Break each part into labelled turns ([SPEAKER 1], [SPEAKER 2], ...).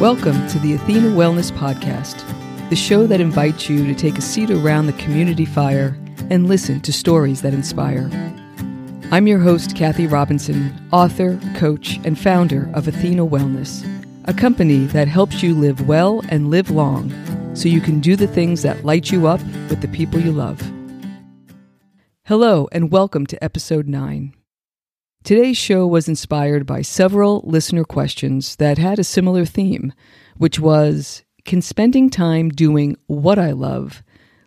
[SPEAKER 1] Welcome to the Athena Wellness Podcast, the show that invites you to take a seat around the community fire and listen to stories that inspire. I'm your host, Kathy Robinson, author, coach, and founder of Athena Wellness, a company that helps you live well and live long so you can do the things that light you up with the people you love. Hello, and welcome to episode 9. Today's show was inspired by several listener questions that had a similar theme, which was Can spending time doing what I love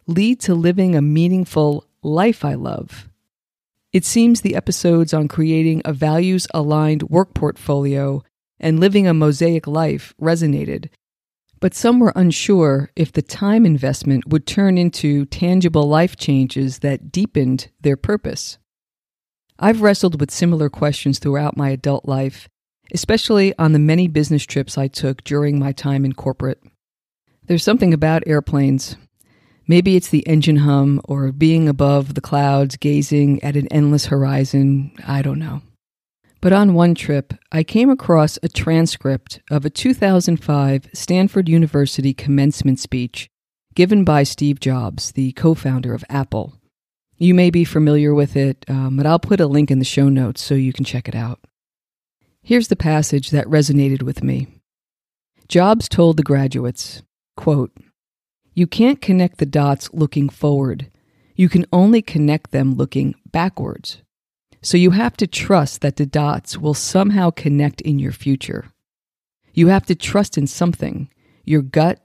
[SPEAKER 1] lead to living a meaningful life I love? It seems the episodes on creating a values aligned work portfolio and living a mosaic life resonated, but some were unsure if the time investment would turn into tangible life changes that deepened their purpose. I've wrestled with similar questions throughout my adult life, especially on the many business trips I took during my time in corporate. There's something about airplanes. Maybe it's the engine hum or being above the clouds gazing at an endless horizon, I don't know. But on one trip, I came across a transcript of a 2005 Stanford University commencement speech given by Steve Jobs, the co founder of Apple. You may be familiar with it, um, but I'll put a link in the show notes so you can check it out. Here's the passage that resonated with me. Jobs told the graduates, quote, You can't connect the dots looking forward. You can only connect them looking backwards. So you have to trust that the dots will somehow connect in your future. You have to trust in something your gut,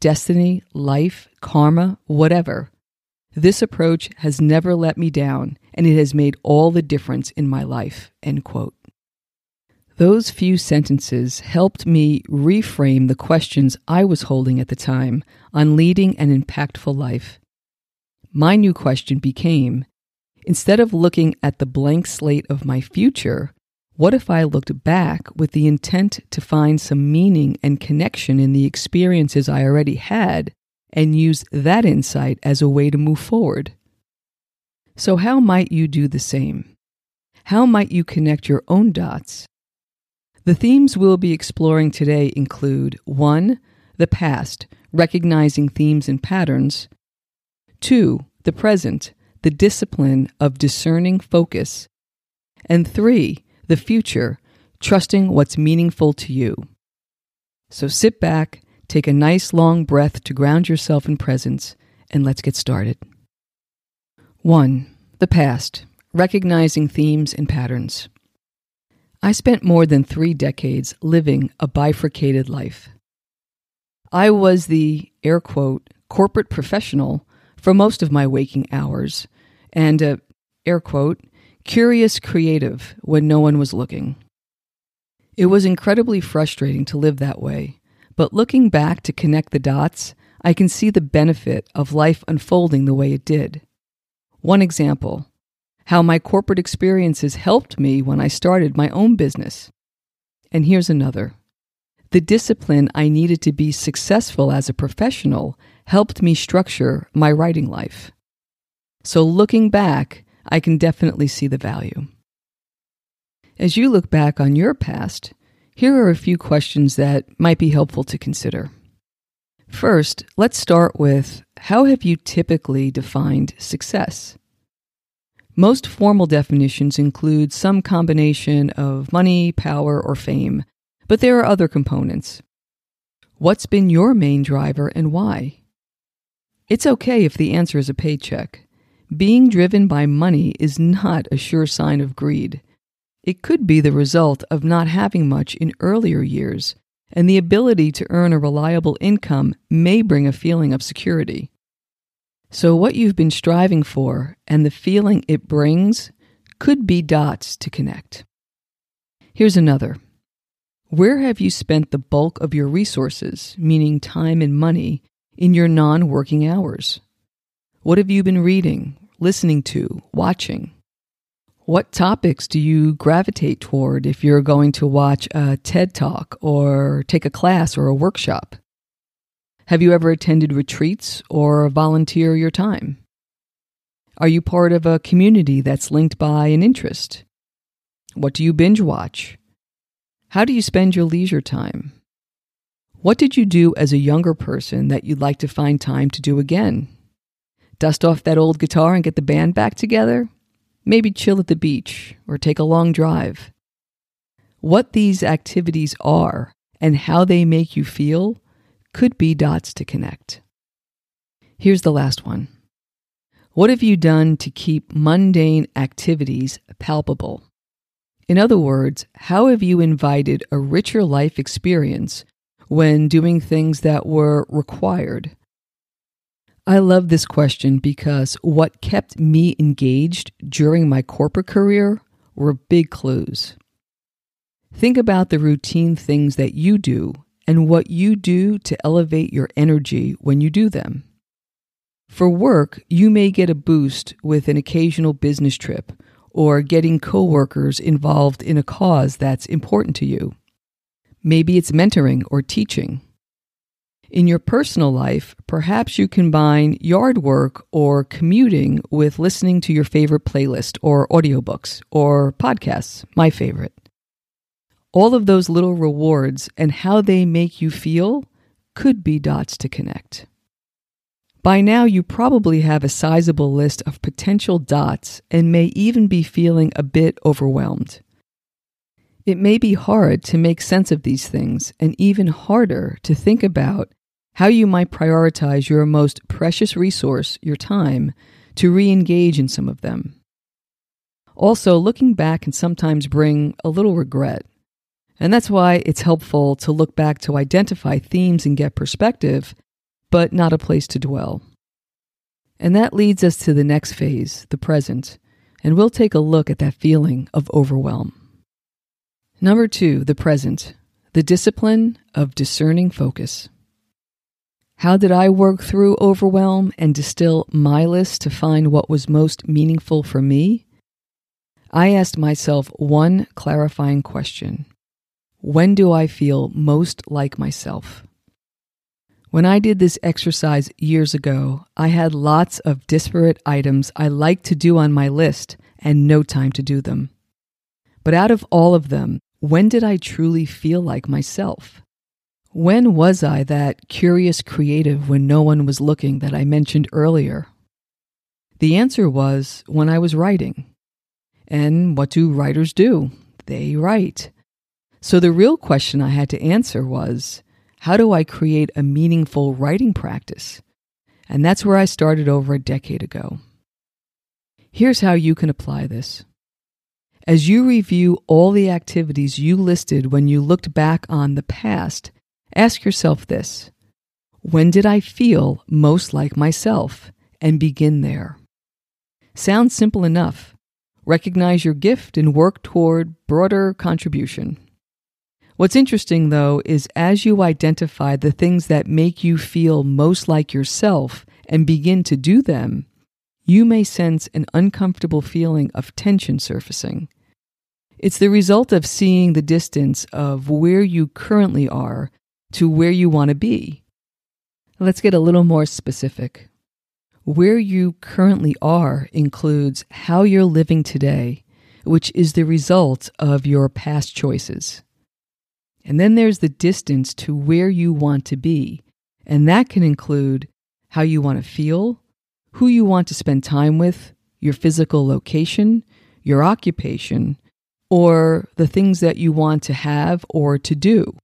[SPEAKER 1] destiny, life, karma, whatever. This approach has never let me down, and it has made all the difference in my life. End quote. Those few sentences helped me reframe the questions I was holding at the time on leading an impactful life. My new question became instead of looking at the blank slate of my future, what if I looked back with the intent to find some meaning and connection in the experiences I already had and use that insight as a way to move forward. So, how might you do the same? How might you connect your own dots? The themes we'll be exploring today include 1. The past, recognizing themes and patterns. 2. The present, the discipline of discerning focus. And 3. The future, trusting what's meaningful to you. So sit back Take a nice long breath to ground yourself in presence, and let's get started. 1. The past, recognizing themes and patterns. I spent more than three decades living a bifurcated life. I was the air quote corporate professional for most of my waking hours and a, uh, air quote curious creative when no one was looking. It was incredibly frustrating to live that way but looking back to connect the dots, I can see the benefit of life unfolding the way it did. One example how my corporate experiences helped me when I started my own business. And here's another the discipline I needed to be successful as a professional helped me structure my writing life. So, looking back, I can definitely see the value. As you look back on your past, here are a few questions that might be helpful to consider. First, let's start with how have you typically defined success? Most formal definitions include some combination of money, power, or fame, but there are other components. What's been your main driver and why? It's okay if the answer is a paycheck. Being driven by money is not a sure sign of greed. It could be the result of not having much in earlier years, and the ability to earn a reliable income may bring a feeling of security. So, what you've been striving for and the feeling it brings could be dots to connect. Here's another Where have you spent the bulk of your resources, meaning time and money, in your non working hours? What have you been reading, listening to, watching? What topics do you gravitate toward if you're going to watch a TED Talk or take a class or a workshop? Have you ever attended retreats or volunteer your time? Are you part of a community that's linked by an interest? What do you binge watch? How do you spend your leisure time? What did you do as a younger person that you'd like to find time to do again? Dust off that old guitar and get the band back together? maybe chill at the beach or take a long drive. What these activities are and how they make you feel could be dots to connect. Here's the last one What have you done to keep mundane activities palpable? In other words, how have you invited a richer life experience when doing things that were required I love this question because what kept me engaged during my corporate career were big clues. Think about the routine things that you do and what you do to elevate your energy when you do them. For work, you may get a boost with an occasional business trip or getting coworkers involved in a cause that's important to you. Maybe it's mentoring or teaching. In your personal life, perhaps you combine yard work or commuting with listening to your favorite playlist or audiobooks or podcasts, my favorite. All of those little rewards and how they make you feel could be dots to connect. By now, you probably have a sizable list of potential dots and may even be feeling a bit overwhelmed. It may be hard to make sense of these things and even harder to think about how you might prioritize your most precious resource, your time, to re engage in some of them. Also, looking back can sometimes bring a little regret. And that's why it's helpful to look back to identify themes and get perspective, but not a place to dwell. And that leads us to the next phase, the present, and we'll take a look at that feeling of overwhelm. Number two, the present, the discipline of discerning focus. How did I work through overwhelm and distill my list to find what was most meaningful for me? I asked myself one clarifying question When do I feel most like myself? When I did this exercise years ago, I had lots of disparate items I liked to do on my list and no time to do them. But out of all of them, when did I truly feel like myself? When was I that curious creative when no one was looking that I mentioned earlier? The answer was when I was writing. And what do writers do? They write. So the real question I had to answer was how do I create a meaningful writing practice? And that's where I started over a decade ago. Here's how you can apply this. As you review all the activities you listed when you looked back on the past, Ask yourself this When did I feel most like myself? And begin there. Sounds simple enough. Recognize your gift and work toward broader contribution. What's interesting, though, is as you identify the things that make you feel most like yourself and begin to do them, you may sense an uncomfortable feeling of tension surfacing. It's the result of seeing the distance of where you currently are to where you want to be. Let's get a little more specific. Where you currently are includes how you're living today, which is the result of your past choices. And then there's the distance to where you want to be, and that can include how you want to feel, who you want to spend time with, your physical location, your occupation, or the things that you want to have or to do.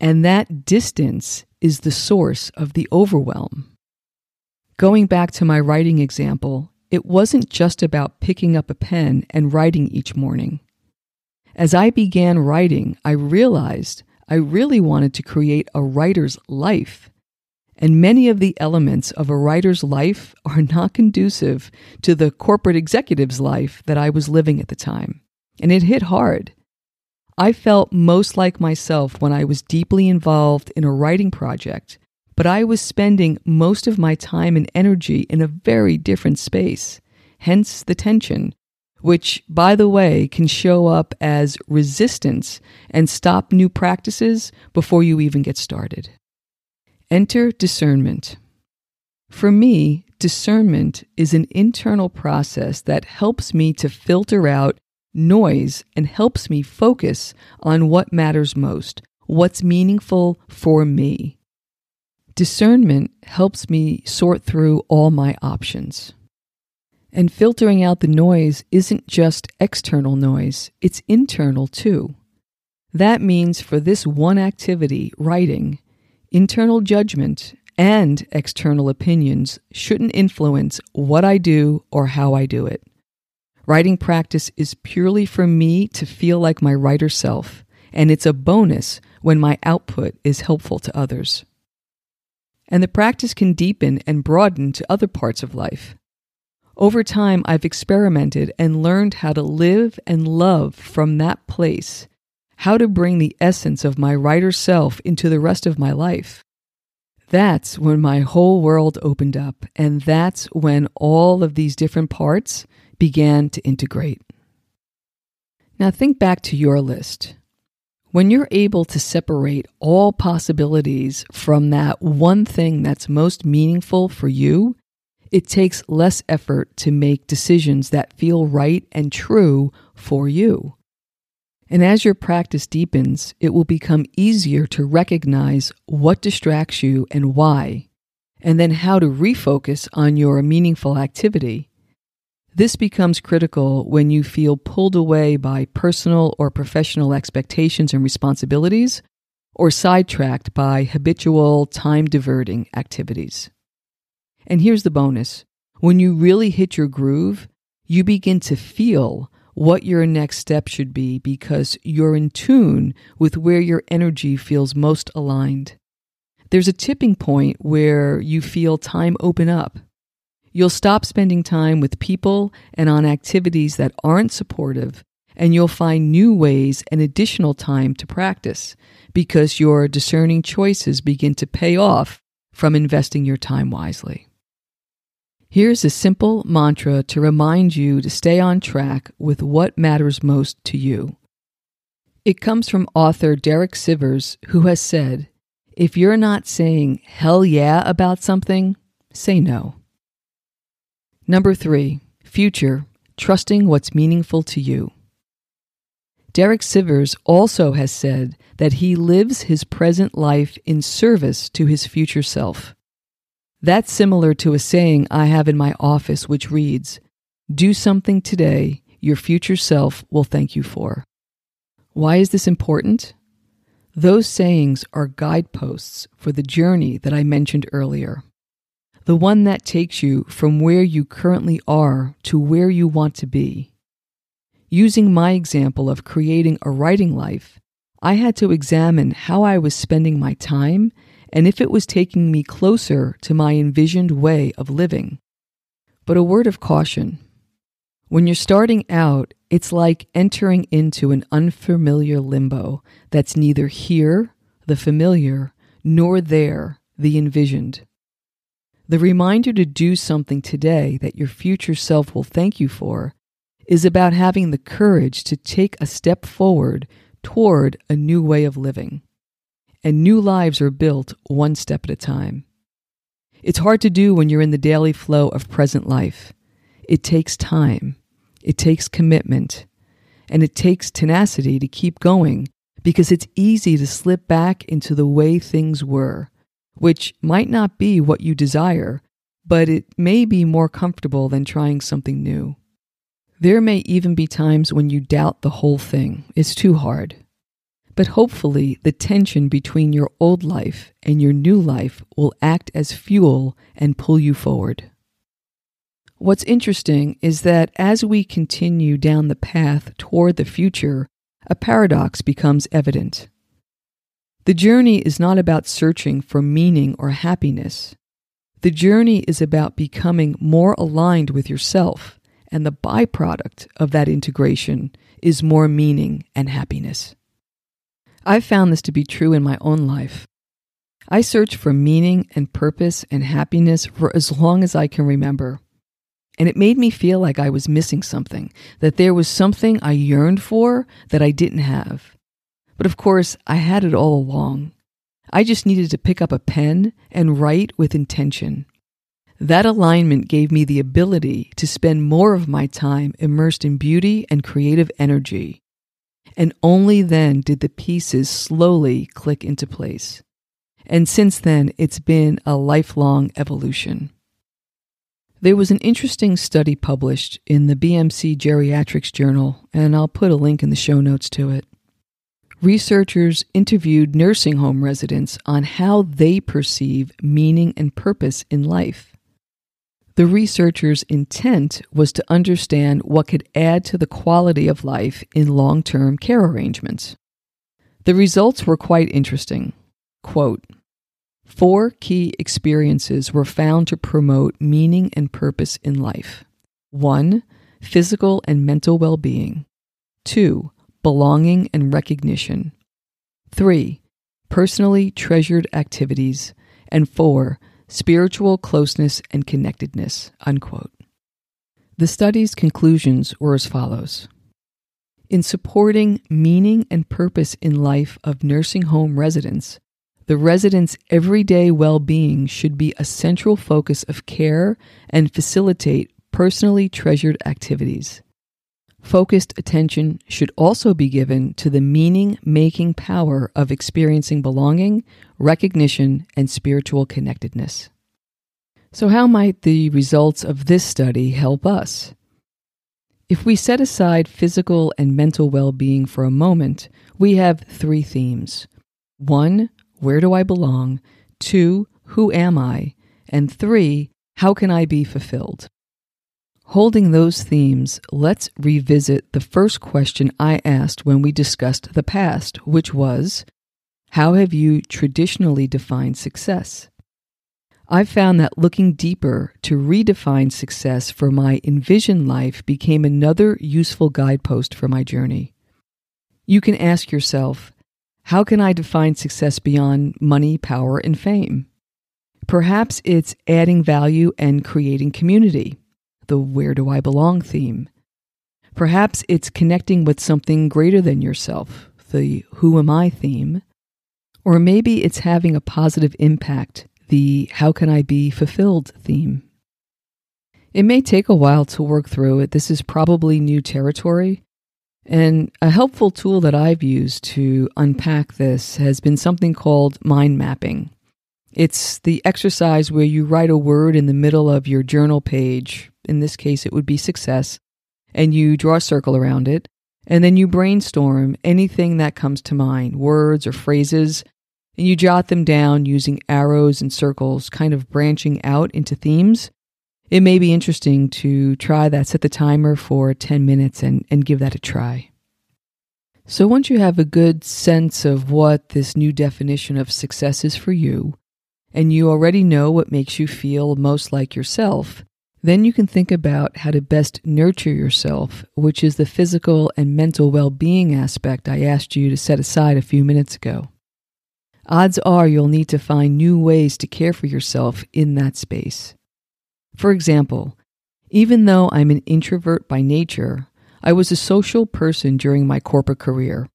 [SPEAKER 1] And that distance is the source of the overwhelm. Going back to my writing example, it wasn't just about picking up a pen and writing each morning. As I began writing, I realized I really wanted to create a writer's life. And many of the elements of a writer's life are not conducive to the corporate executive's life that I was living at the time. And it hit hard. I felt most like myself when I was deeply involved in a writing project, but I was spending most of my time and energy in a very different space, hence the tension, which, by the way, can show up as resistance and stop new practices before you even get started. Enter discernment. For me, discernment is an internal process that helps me to filter out noise and helps me focus on what matters most, what's meaningful for me. Discernment helps me sort through all my options. And filtering out the noise isn't just external noise, it's internal too. That means for this one activity, writing, internal judgment and external opinions shouldn't influence what I do or how I do it. Writing practice is purely for me to feel like my writer self, and it's a bonus when my output is helpful to others. And the practice can deepen and broaden to other parts of life. Over time, I've experimented and learned how to live and love from that place, how to bring the essence of my writer self into the rest of my life. That's when my whole world opened up, and that's when all of these different parts began to integrate. Now, think back to your list. When you're able to separate all possibilities from that one thing that's most meaningful for you, it takes less effort to make decisions that feel right and true for you. And as your practice deepens, it will become easier to recognize what distracts you and why, and then how to refocus on your meaningful activity this becomes critical when you feel pulled away by personal or professional expectations and responsibilities, or sidetracked by habitual, time diverting activities. And here's the bonus when you really hit your groove, you begin to feel what your next step should be because you're in tune with where your energy feels most aligned. There's a tipping point where you feel time open up You'll stop spending time with people and on activities that aren't supportive, and you'll find new ways and additional time to practice because your discerning choices begin to pay off from investing your time wisely. Here's a simple mantra to remind you to stay on track with what matters most to you. It comes from author Derek Sivers, who has said, If you're not saying hell yeah about something, say no. Number three, future, trusting what's meaningful to you. Derek Sivers also has said that he lives his present life in service to his future self. That's similar to a saying I have in my office, which reads Do something today your future self will thank you for. Why is this important? Those sayings are guideposts for the journey that I mentioned earlier the one that takes you from where you currently are to where you want to be. Using my example of creating a writing life, I had to examine how I was spending my time and if it was taking me closer to my envisioned way of living. But a word of caution. When you're starting out, it's like entering into an unfamiliar limbo that's neither here, the familiar, nor there, the envisioned. The reminder to do something today that your future self will thank you for is about having the courage to take a step forward toward a new way of living. And new lives are built one step at a time. It's hard to do when you're in the daily flow of present life. It takes time, it takes commitment, and it takes tenacity to keep going because it's easy to slip back into the way things were which might not be what you desire, but it may be more comfortable than trying something new. There may even be times when you doubt the whole thing, it's too hard. But hopefully, the tension between your old life and your new life will act as fuel and pull you forward. What's interesting is that as we continue down the path toward the future, a paradox becomes evident. The journey is not about searching for meaning or happiness. The journey is about becoming more aligned with yourself, and the byproduct of that integration is more meaning and happiness. I've found this to be true in my own life. I search for meaning and purpose and happiness for as long as I can remember. And it made me feel like I was missing something, that there was something I yearned for that I didn't have, but of course, I had it all along. I just needed to pick up a pen and write with intention. That alignment gave me the ability to spend more of my time immersed in beauty and creative energy. And only then did the pieces slowly click into place. And since then, it's been a lifelong evolution. There was an interesting study published in the BMC Geriatrics Journal, and I'll put a link in the show notes to it researchers interviewed nursing home residents on how they perceive meaning and purpose in life. The researchers' intent was to understand what could add to the quality of life in long term care arrangements. The results were quite interesting. Quote, Four key experiences were found to promote meaning and purpose in life 1. Physical and mental well being, 2 belonging, and recognition. 3. Personally treasured activities. And 4. Spiritual closeness and connectedness. Unquote. The study's conclusions were as follows. In supporting meaning and purpose in life of nursing home residents, the residents' everyday well being should be a central focus of care and facilitate personally treasured activities. Focused attention should also be given to the meaning making power of experiencing belonging, recognition, and spiritual connectedness. So, how might the results of this study help us? If we set aside physical and mental well being for a moment, we have three themes one, where do I belong? Two, who am I? And three, how can I be fulfilled? Holding those themes, let's revisit the first question I asked when we discussed the past, which was How have you traditionally defined success? I've found that looking deeper to redefine success for my envisioned life became another useful guidepost for my journey. You can ask yourself, how can I define success beyond money, power, and fame? Perhaps it's adding value and creating community the where do I belong theme. Perhaps it's connecting with something greater than yourself, the who am I theme. Or maybe it's having a positive impact, the how can I be fulfilled theme. It may take a while to work through it. This is probably new territory. And a helpful tool that I've used to unpack this has been something called mind mapping. It's the exercise where you write a word in the middle of your journal page. In this case, it would be success. And you draw a circle around it. And then you brainstorm anything that comes to mind, words or phrases. And you jot them down using arrows and circles, kind of branching out into themes. It may be interesting to try that. Set the timer for 10 minutes and, and give that a try. So, once you have a good sense of what this new definition of success is for you, and you already know what makes you feel most like yourself, then you can think about how to best nurture yourself, which is the physical and mental well being aspect I asked you to set aside a few minutes ago. Odds are you'll need to find new ways to care for yourself in that space. For example, even though I'm an introvert by nature, I was a social person during my corporate career.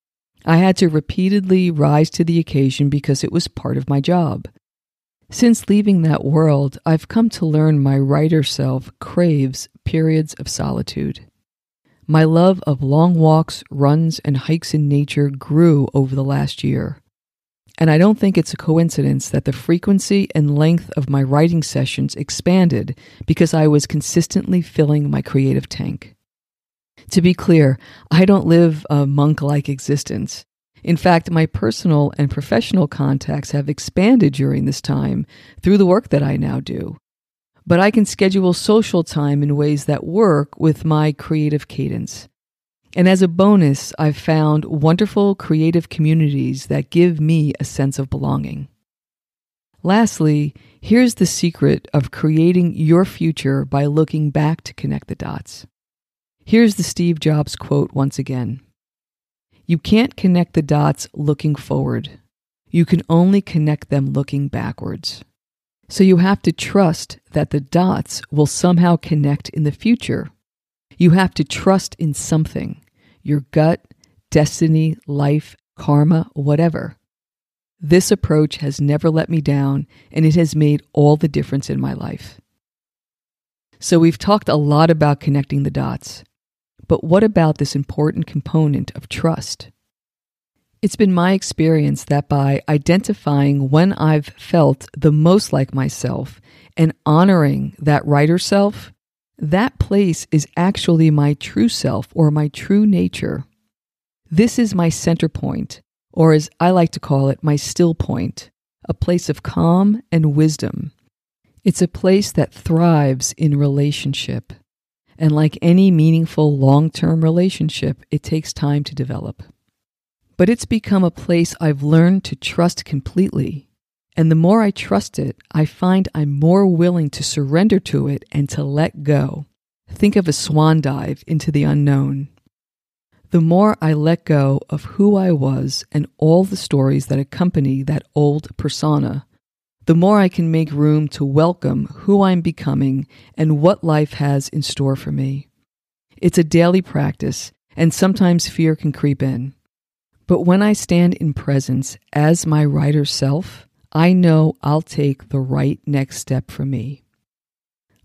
[SPEAKER 1] I had to repeatedly rise to the occasion because it was part of my job. Since leaving that world, I've come to learn my writer self craves periods of solitude. My love of long walks, runs, and hikes in nature grew over the last year. And I don't think it's a coincidence that the frequency and length of my writing sessions expanded because I was consistently filling my creative tank. To be clear, I don't live a monk like existence. In fact, my personal and professional contacts have expanded during this time through the work that I now do. But I can schedule social time in ways that work with my creative cadence. And as a bonus, I've found wonderful creative communities that give me a sense of belonging. Lastly, here's the secret of creating your future by looking back to connect the dots. Here's the Steve Jobs quote once again you can't connect the dots looking forward. You can only connect them looking backwards. So you have to trust that the dots will somehow connect in the future. You have to trust in something your gut, destiny, life, karma, whatever. This approach has never let me down, and it has made all the difference in my life. So, we've talked a lot about connecting the dots. But what about this important component of trust? It's been my experience that by identifying when I've felt the most like myself and honoring that writer self, that place is actually my true self or my true nature. This is my center point, or as I like to call it, my still point, a place of calm and wisdom. It's a place that thrives in relationship. And like any meaningful long term relationship, it takes time to develop. But it's become a place I've learned to trust completely. And the more I trust it, I find I'm more willing to surrender to it and to let go. Think of a swan dive into the unknown. The more I let go of who I was and all the stories that accompany that old persona, the more I can make room to welcome who I'm becoming and what life has in store for me. It's a daily practice, and sometimes fear can creep in. But when I stand in presence as my writer self, I know I'll take the right next step for me.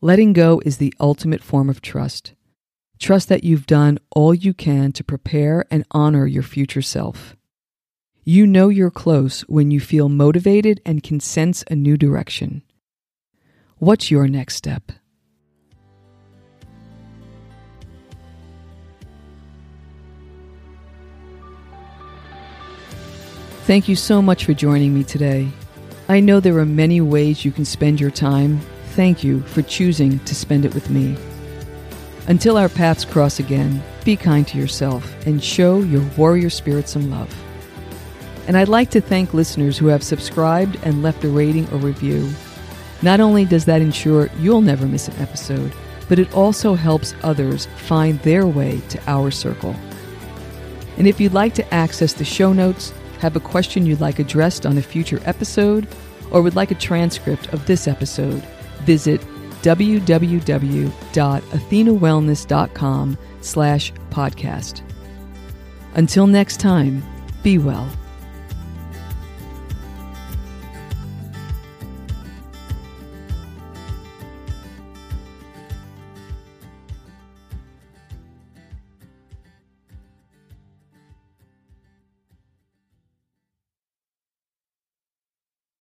[SPEAKER 1] Letting go is the ultimate form of trust. Trust that you've done all you can to prepare and honor your future self. You know you're close when you feel motivated and can sense a new direction. What's your next step? Thank you so much for joining me today. I know there are many ways you can spend your time. Thank you for choosing to spend it with me. Until our paths cross again, be kind to yourself and show your warrior spirit some love. And I'd like to thank listeners who have subscribed and left a rating or review. Not only does that ensure you'll never miss an episode, but it also helps others find their way to our circle. And if you'd like to access the show notes, have a question you'd like addressed on a future episode, or would like a transcript of this episode, visit www.athenawellness.com slash podcast. Until next time, be well.